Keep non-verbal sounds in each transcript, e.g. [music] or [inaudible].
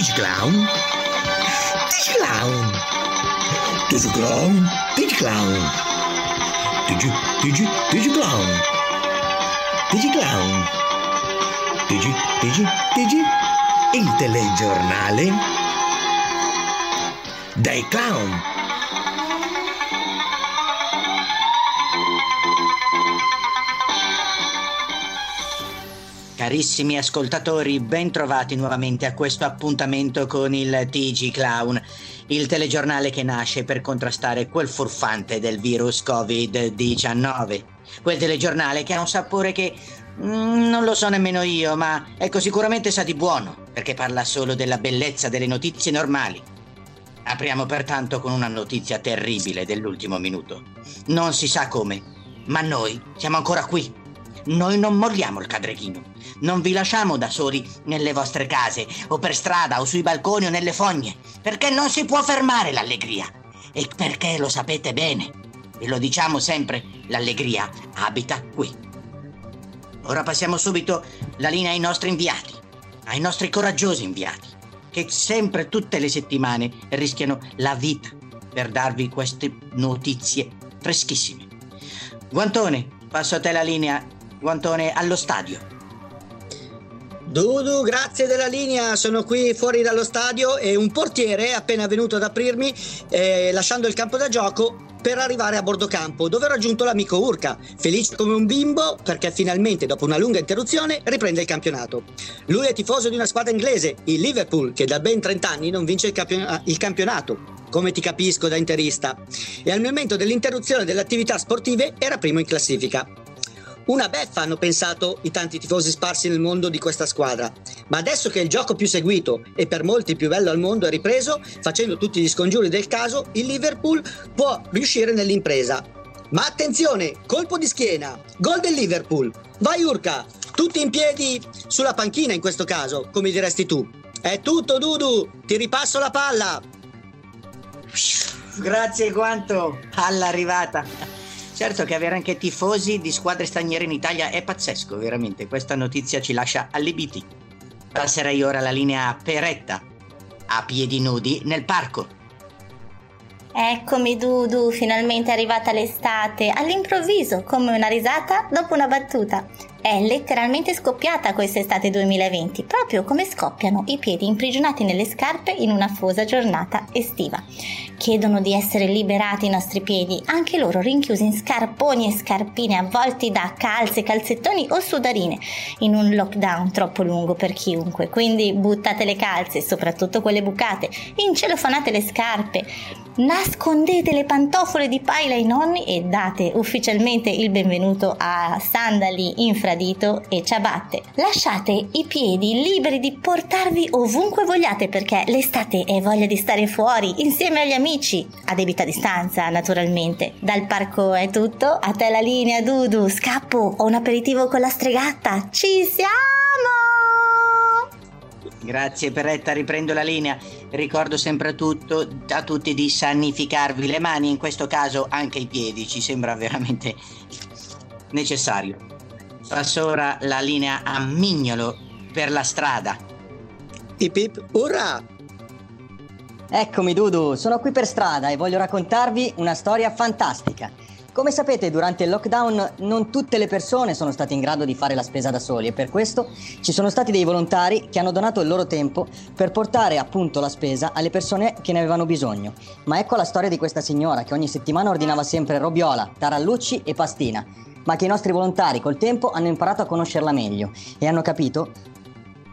Digiclown, Digiclown, Digiclown, Digiclown, Digi, Digi, Digiclown, Digiclown, Digi, Digi, Digi, il telegiornale dei clown. Carissimi ascoltatori, ben trovati nuovamente a questo appuntamento con il TG Clown, il telegiornale che nasce per contrastare quel furfante del virus Covid-19. Quel telegiornale che ha un sapore che mm, non lo so nemmeno io, ma ecco sicuramente sa di buono, perché parla solo della bellezza delle notizie normali. Apriamo pertanto con una notizia terribile dell'ultimo minuto. Non si sa come, ma noi siamo ancora qui. Noi non molliamo il cadreghino. Non vi lasciamo da soli nelle vostre case, o per strada, o sui balconi, o nelle fogne, perché non si può fermare l'allegria. E perché lo sapete bene, e lo diciamo sempre, l'allegria abita qui. Ora passiamo subito la linea ai nostri inviati, ai nostri coraggiosi inviati, che sempre, tutte le settimane, rischiano la vita per darvi queste notizie freschissime. Guantone, passo a te la linea. Guantone allo stadio. Dudu, grazie della linea, sono qui fuori dallo stadio e un portiere è appena venuto ad aprirmi eh, lasciando il campo da gioco per arrivare a bordo campo dove ho raggiunto l'amico Urca, felice come un bimbo perché finalmente dopo una lunga interruzione riprende il campionato. Lui è tifoso di una squadra inglese, il Liverpool, che da ben 30 anni non vince il, campion- il campionato, come ti capisco da interista, e al momento dell'interruzione delle attività sportive era primo in classifica. Una beffa hanno pensato i tanti tifosi sparsi nel mondo di questa squadra, ma adesso che il gioco più seguito e per molti più bello al mondo è ripreso, facendo tutti gli scongiuri del caso, il Liverpool può riuscire nell'impresa. Ma attenzione, colpo di schiena, gol del Liverpool. Vai Urca, tutti in piedi sulla panchina in questo caso, come diresti tu. È tutto Dudu, ti ripasso la palla. Grazie quanto all'arrivata. Certo che avere anche tifosi di squadre straniere in Italia è pazzesco, veramente. Questa notizia ci lascia allibiti. Passerei ora la linea Peretta, a piedi nudi nel parco. Eccomi Dudu, finalmente è arrivata l'estate, all'improvviso, come una risata dopo una battuta. È letteralmente scoppiata quest'estate 2020, proprio come scoppiano i piedi imprigionati nelle scarpe in una fosa giornata estiva. Chiedono di essere liberati i nostri piedi, anche loro rinchiusi in scarponi e scarpine avvolti da calze, calzettoni o sudarine, in un lockdown troppo lungo per chiunque. Quindi buttate le calze, soprattutto quelle bucate, incelofanate le scarpe, nascondete le pantofole di paila ai nonni e date ufficialmente il benvenuto a sandali infradito e ciabatte. Lasciate i piedi liberi di portarvi ovunque vogliate perché l'estate è voglia di stare fuori insieme agli amici, a debita distanza naturalmente. Dal parco è tutto, a te la linea Dudu, scappo, ho un aperitivo con la stregatta, ci siamo! Grazie Peretta, riprendo la linea. Ricordo sempre a, tutto, a tutti di sanificarvi le mani, in questo caso anche i piedi, ci sembra veramente necessario. Passo ora la linea a Mignolo per la strada. Ip ip, urrà! Eccomi Dudu, sono qui per strada e voglio raccontarvi una storia fantastica. Come sapete, durante il lockdown non tutte le persone sono state in grado di fare la spesa da soli e per questo ci sono stati dei volontari che hanno donato il loro tempo per portare appunto la spesa alle persone che ne avevano bisogno. Ma ecco la storia di questa signora che ogni settimana ordinava sempre robiola, tarallucci e pastina, ma che i nostri volontari col tempo hanno imparato a conoscerla meglio e hanno capito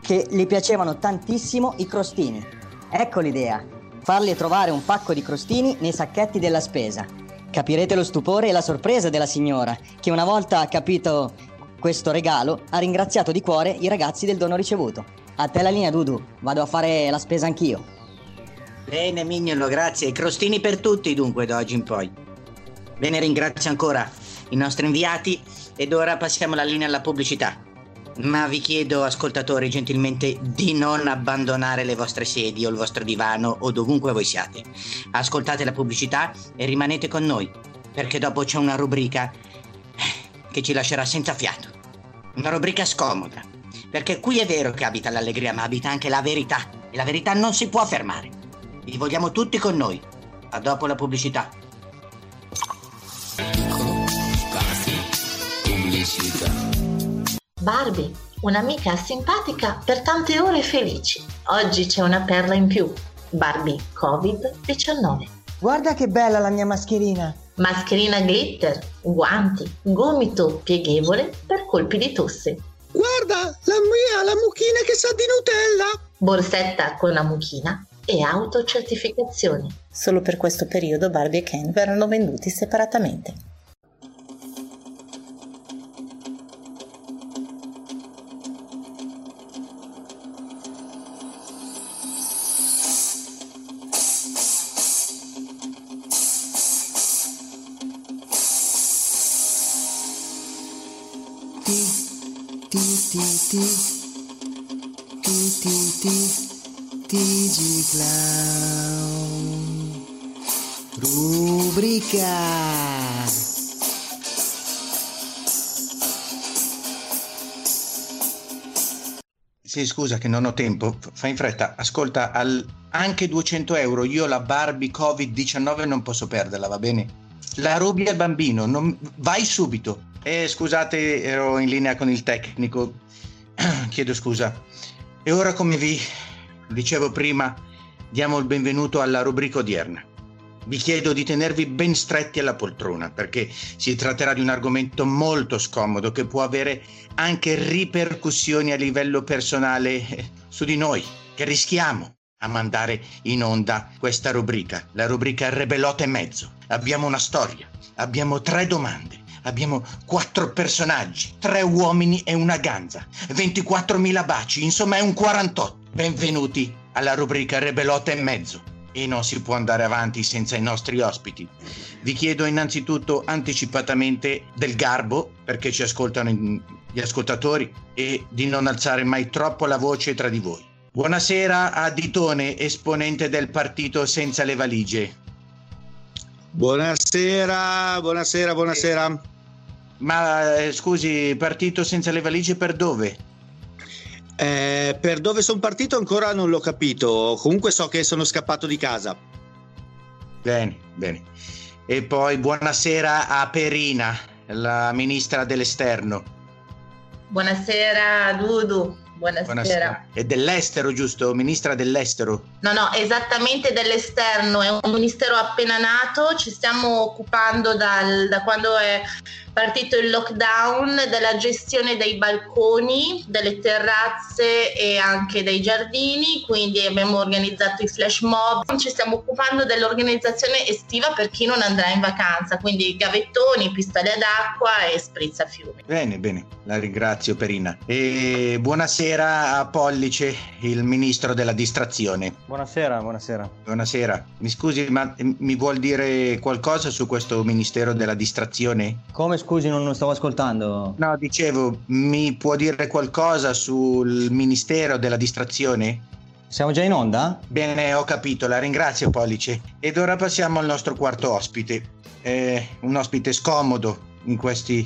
che le piacevano tantissimo i crostini. Ecco l'idea, farle trovare un pacco di crostini nei sacchetti della spesa. Capirete lo stupore e la sorpresa della signora, che una volta capito questo regalo ha ringraziato di cuore i ragazzi del dono ricevuto. A te la linea, Dudu, vado a fare la spesa anch'io. Bene, Mignolo, grazie. Crostini per tutti dunque da oggi in poi. Bene, ringrazio ancora i nostri inviati ed ora passiamo la linea alla pubblicità. Ma vi chiedo, ascoltatori, gentilmente di non abbandonare le vostre sedie o il vostro divano o dovunque voi siate. Ascoltate la pubblicità e rimanete con noi, perché dopo c'è una rubrica che ci lascerà senza fiato. Una rubrica scomoda, perché qui è vero che abita l'allegria, ma abita anche la verità. e la verità non si può fermare. Vi vogliamo tutti con noi. A dopo la pubblicità. Barbie, un'amica simpatica per tante ore felici. Oggi c'è una perla in più. Barbie Covid-19. Guarda che bella la mia mascherina. Mascherina glitter, guanti, gomito pieghevole per colpi di tosse. Guarda, la mia, la mucchina che sa di Nutella. Borsetta con la mucchina e autocertificazione. Solo per questo periodo Barbie e Ken verranno venduti separatamente. Sì, scusa che non ho tempo, fai in fretta. Ascolta, al- anche 200 euro io la Barbie Covid-19 non posso perderla, va bene? La rubi al bambino, non- vai subito. Eh, scusate, ero in linea con il tecnico. [clears throat] Chiedo scusa. E ora, come vi dicevo prima, diamo il benvenuto alla rubrica odierna. Vi chiedo di tenervi ben stretti alla poltrona perché si tratterà di un argomento molto scomodo che può avere anche ripercussioni a livello personale eh, su di noi, che rischiamo a mandare in onda questa rubrica, la rubrica Rebellote e mezzo. Abbiamo una storia, abbiamo tre domande, abbiamo quattro personaggi, tre uomini e una ganza, 24.000 baci, insomma è un 48. Benvenuti alla rubrica Rebellote e mezzo. E non si può andare avanti senza i nostri ospiti. Vi chiedo innanzitutto anticipatamente del garbo, perché ci ascoltano gli ascoltatori, e di non alzare mai troppo la voce tra di voi. Buonasera a Ditone, esponente del partito senza le valigie. Buonasera, buonasera, buonasera. Ma eh, scusi, partito senza le valigie per dove? Eh, per dove sono partito ancora non l'ho capito. Comunque so che sono scappato di casa. Bene, bene. E poi buonasera a Perina, la ministra dell'esterno. Buonasera Dudu, buonasera. E dell'estero, giusto? Ministra dell'estero. No, no, esattamente dell'esterno, è un ministero appena nato, ci stiamo occupando dal- da quando è partito il lockdown della gestione dei balconi, delle terrazze e anche dei giardini, quindi abbiamo organizzato i flash mob, ci stiamo occupando dell'organizzazione estiva per chi non andrà in vacanza, quindi gavettoni, pistole ad acqua e sprizzafiumi. Bene, bene, la ringrazio Perina. E buonasera a Pollice, il ministro della distrazione. Buonasera, buonasera. Buonasera. Mi scusi, ma mi vuol dire qualcosa su questo ministero della distrazione? Come scusi, non, non stavo ascoltando. No, dicevo, mi può dire qualcosa sul ministero della distrazione? Siamo già in onda? Bene, ho capito, la ringrazio Pollice. Ed ora passiamo al nostro quarto ospite. Eh, un ospite scomodo in questi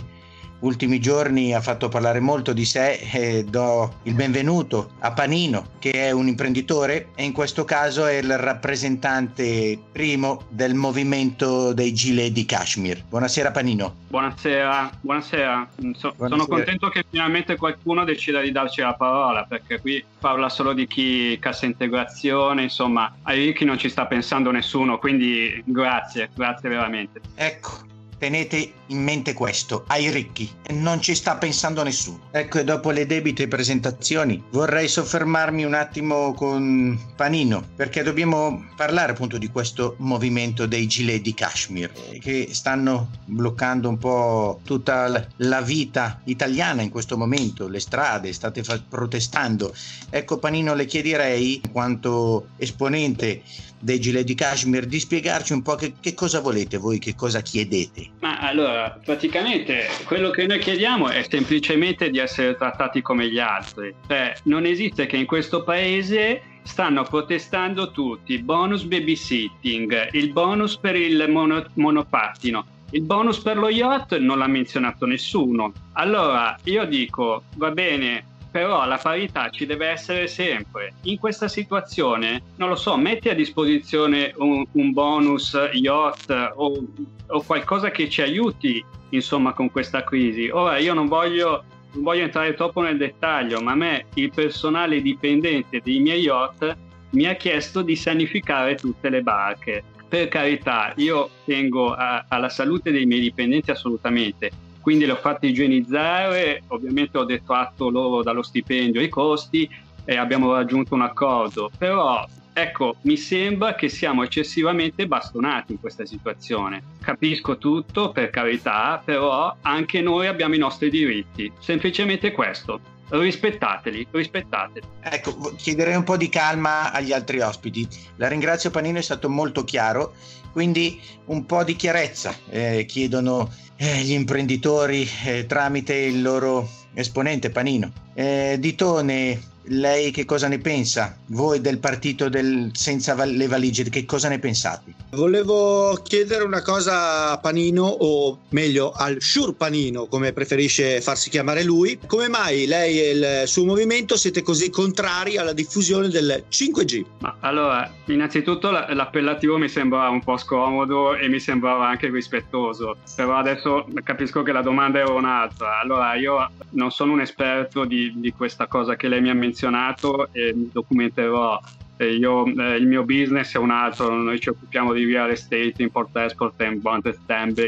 ultimi giorni, ha fatto parlare molto di sé e do il benvenuto a Panino, che è un imprenditore e in questo caso è il rappresentante primo del movimento dei gilet di Kashmir. Buonasera Panino. Buonasera, buonasera. So- Buonasera. Sono contento che finalmente qualcuno decida di darci la parola perché qui parla solo di chi cassa integrazione, insomma, ai ricchi non ci sta pensando nessuno, quindi grazie, grazie veramente. Ecco, tenete in mente questo, ai ricchi, non ci sta pensando nessuno. Ecco, e dopo le debite presentazioni vorrei soffermarmi un attimo con Panino, perché dobbiamo parlare appunto di questo movimento dei gilet di Kashmir, che stanno bloccando un po' tutta la vita italiana in questo momento, le strade, state fa- protestando. Ecco Panino, le chiederei, in quanto esponente dei gilet di Kashmir, di spiegarci un po' che, che cosa volete voi, che cosa chiedete. Ma allora, praticamente quello che noi chiediamo è semplicemente di essere trattati come gli altri. Cioè, non esiste che in questo paese stanno protestando tutti, bonus babysitting, il bonus per il mono- monopattino, il bonus per lo yacht non l'ha menzionato nessuno. Allora, io dico, va bene, però la parità ci deve essere sempre. In questa situazione, non lo so, metti a disposizione un, un bonus yacht o, o, qualcosa che ci aiuti, insomma, con questa crisi. Ora, io non voglio, non voglio entrare troppo nel dettaglio, ma a me il personale dipendente dei miei yacht mi ha chiesto di sanificare tutte le barche. Per carità, io tengo a, alla salute dei miei dipendenti assolutamente, quindi le ho fatte igienizzare, ovviamente ho detto atto loro dallo stipendio i costi e abbiamo raggiunto un accordo, però ecco, mi sembra che siamo eccessivamente bastonati in questa situazione. Capisco tutto, per carità, però anche noi abbiamo i nostri diritti, semplicemente questo. Rispettateli, rispettateli. Ecco, chiederei un po' di calma agli altri ospiti. La ringrazio Panino, è stato molto chiaro, quindi un po' di chiarezza eh, chiedono eh, gli imprenditori eh, tramite il loro esponente Panino. Eh, Ditone, lei che cosa ne pensa? Voi del partito del senza le valigie, che cosa ne pensate? Volevo chiedere una cosa a Panino, o meglio al Sure Panino, come preferisce farsi chiamare lui. Come mai lei e il suo movimento siete così contrari alla diffusione del 5G? Ma allora, innanzitutto l'appellativo mi sembra un po' scomodo e mi sembrava anche rispettoso, però adesso capisco che la domanda è un'altra. Allora, io non sono un esperto di, di questa cosa che lei mi ha menzionato menzionato e mi documenterò. Io, eh, il mio business è un altro, noi ci occupiamo di real estate, import-export e bond stamp,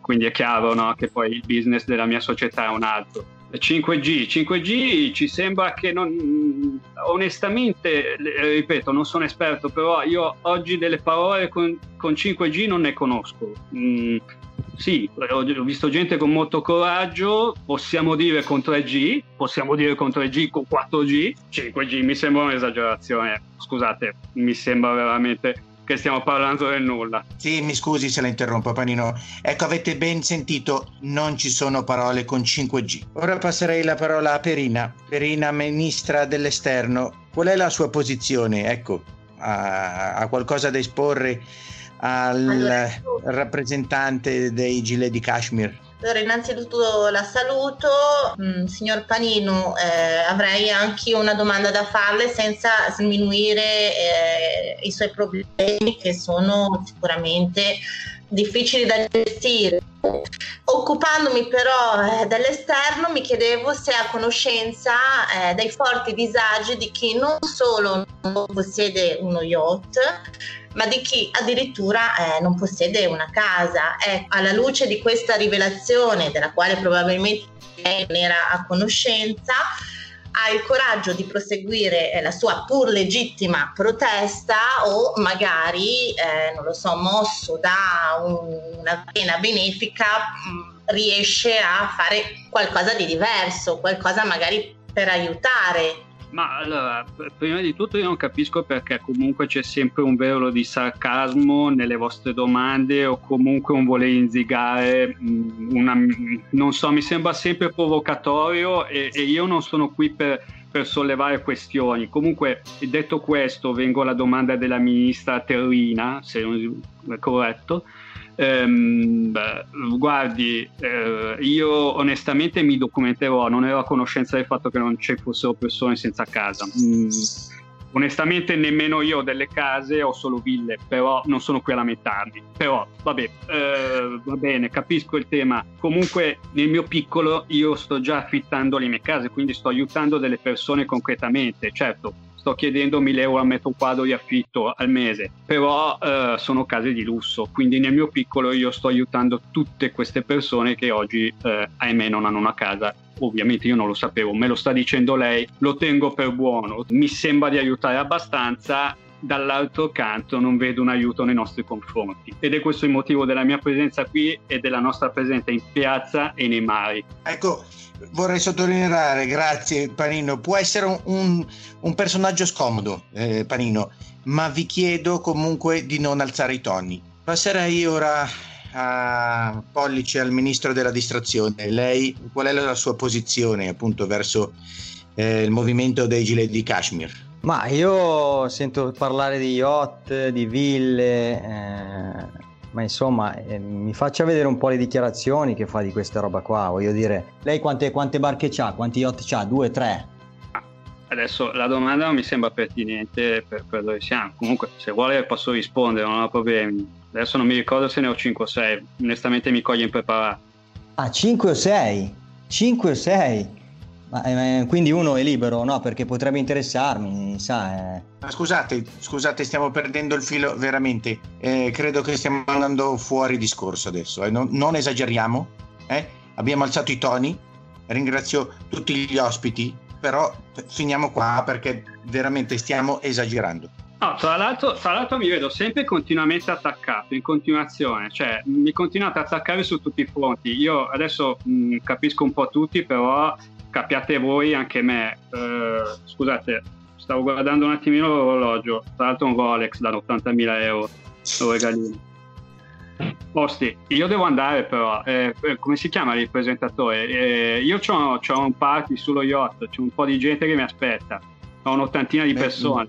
quindi è chiaro no, che poi il business della mia società è un altro. 5G, 5G ci sembra che non, onestamente, ripeto, non sono esperto, però io oggi delle parole con, con 5G non ne conosco. Mm, sì, ho visto gente con molto coraggio, possiamo dire con 3G, possiamo dire con 3G, con 4G, 5G mi sembra un'esagerazione, scusate, mi sembra veramente che stiamo parlando del nulla. Sì, mi scusi se la interrompo Panino. Ecco, avete ben sentito, non ci sono parole con 5G. Ora passerei la parola a Perina. Perina, ministra dell'esterno, qual è la sua posizione? Ecco, ha, ha qualcosa da esporre al allora, rappresentante dei Gilet di Kashmir. Allora, innanzitutto la saluto, mm, signor Panino, eh, avrei anche una domanda da farle senza sminuire eh, i suoi problemi che sono sicuramente difficili da gestire. Occupandomi però eh, dell'esterno mi chiedevo se è a conoscenza eh, dei forti disagi di chi non solo non possiede uno yacht, ma di chi addirittura eh, non possiede una casa. Ecco, alla luce di questa rivelazione, della quale probabilmente lei non era a conoscenza, ha il coraggio di proseguire eh, la sua pur legittima protesta o magari, eh, non lo so, mosso da un, una pena benefica, mh, riesce a fare qualcosa di diverso, qualcosa magari per aiutare ma allora, prima di tutto io non capisco perché comunque c'è sempre un velo di sarcasmo nelle vostre domande o comunque un voler inzigare, mm, una, non so, mi sembra sempre provocatorio e, e io non sono qui per, per sollevare questioni. Comunque, detto questo, vengo alla domanda della ministra Terrina, se non è corretto. Ehm, guardi, eh, io onestamente mi documenterò, non ero a conoscenza del fatto che non ci fossero persone senza casa. Mm, onestamente nemmeno io ho delle case, ho solo ville, però non sono qui a lamentarmi. Però vabbè, eh, va bene, capisco il tema. Comunque nel mio piccolo io sto già affittando le mie case, quindi sto aiutando delle persone concretamente. Certo, sto chiedendo 1000 euro al metro quadro di affitto al mese, però eh, sono case di lusso, quindi nel mio piccolo io sto aiutando tutte queste persone che oggi, eh, ahimè, non hanno una casa. Ovviamente io non lo sapevo, me lo sta dicendo lei, lo tengo per buono, mi sembra di aiutare abbastanza, dall'altro canto non vedo un aiuto nei nostri confronti ed è questo il motivo della mia presenza qui e della nostra presenza in piazza e nei mari. Ecco, vorrei sottolineare, grazie Panino, può essere un, un, personaggio scomodo, eh, Panino, ma vi chiedo comunque di non alzare i toni. Passerei ora a pollice al ministro della distrazione. Lei, qual è la sua posizione appunto verso eh, il movimento dei gilet di Kashmir? Ma io sento parlare di yacht, di ville, eh, ma insomma eh, mi faccia vedere un po' le dichiarazioni che fa di questa roba qua, voglio dire, lei quante, quante barche c'ha, quanti yacht c'ha? Due, tre? Adesso la domanda non mi sembra pertinente per, per dove siamo, comunque se vuole posso rispondere, non ho problemi. Adesso non mi ricordo se ne ho 5 o 6, onestamente mi coglie impreparato. Ah, 5 o 6? 5 o 6? Ma, eh, quindi uno è libero, no? Perché potrebbe interessarmi, sa. Eh. Ma scusate, scusate, stiamo perdendo il filo veramente. Eh, credo che stiamo andando fuori discorso adesso. eh. Non, non esageriamo. eh. Abbiamo alzato i toni. Ringrazio tutti gli ospiti, però finiamo qua perché veramente stiamo esagerando. No, tra l'altro, tra l'altro mi vedo sempre continuamente attaccato, in continuazione, cioè mi continuate ad attaccare su tutti i fronti. Io adesso mh, capisco un po' tutti, però capiate voi anche me. Eh, scusate, stavo guardando un attimino l'orologio, tra l'altro un Rolex da 80.000 euro, lo regalino. Osti, io devo andare però, eh, come si chiama il presentatore? Eh, io ho un party sullo yacht, c'è un po' di gente che mi aspetta, ho un'ottantina di persone.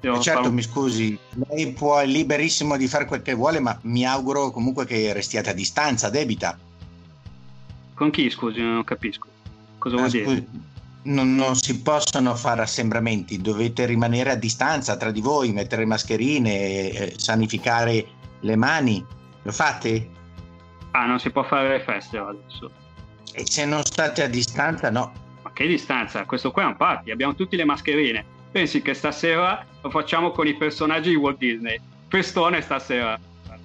Eh, certo, un... mi scusi, lei può è liberissimo di fare quel che vuole, ma mi auguro comunque che restiate a distanza, debita. Con chi, scusi, non capisco. Cosa vuol ah, dire? Scusi, non, non, si possono fare assembramenti, dovete rimanere a distanza tra di voi, mettere mascherine, eh, sanificare le mani. Lo fate? Ah, non si può fare le feste adesso. E se non state a distanza, no. Ma che distanza? Questo qua è un party, abbiamo tutte le mascherine. Pensi che stasera lo facciamo con i personaggi di Walt Disney. Festone stasera.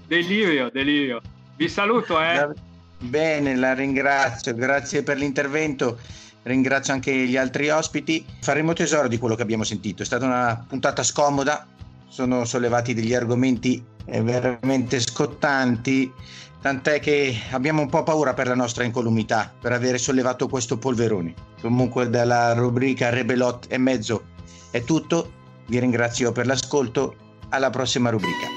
Delirio, delirio. Vi saluto, eh. Bene, la ringrazio. Grazie per l'intervento. Ringrazio anche gli altri ospiti. Faremo tesoro di quello che abbiamo sentito. È stata una puntata scomoda. Sono sollevati degli argomenti eh, veramente scottanti. Tant'è che abbiamo un po' paura per la nostra incolumità, per avere sollevato questo polverone. Comunque, dalla rubrica Rebelot e mezzo è tutto, vi ringrazio per l'ascolto, alla prossima rubrica.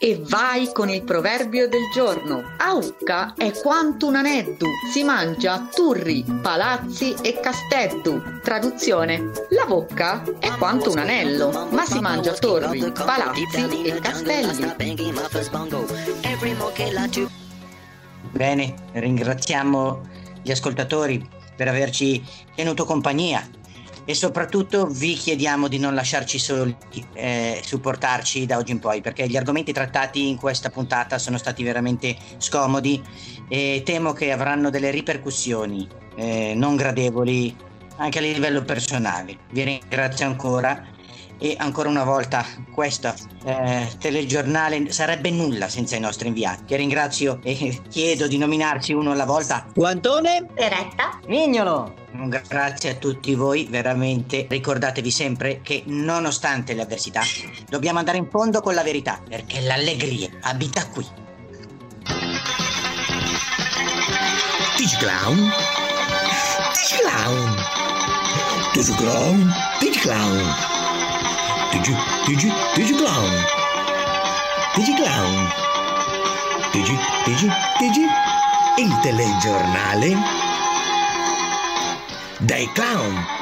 E vai con il proverbio del giorno. Aucca è quanto un aneddu, si mangia turri, palazzi e casteddu. Traduzione: La bocca è quanto un anello, ma si mangia torri, palazzi e castelli. Bene, ringraziamo gli ascoltatori per averci tenuto compagnia e soprattutto vi chiediamo di non lasciarci soli, eh, supportarci da oggi in poi, perché gli argomenti trattati in questa puntata sono stati veramente scomodi e temo che avranno delle ripercussioni eh, non gradevoli anche a livello personale. Vi ringrazio ancora e ancora una volta questo eh, telegiornale sarebbe nulla senza i nostri inviati che ringrazio e chiedo di nominarci uno alla volta. Guantone? Peretta Mignolo. Grazie a tutti voi, veramente. Ricordatevi sempre che nonostante le avversità dobbiamo andare in fondo con la verità, perché l'allegria abita qui. Did you, did you, did you clown? Did you clown? Did you, did you, did you? Il telegiornale dai clown.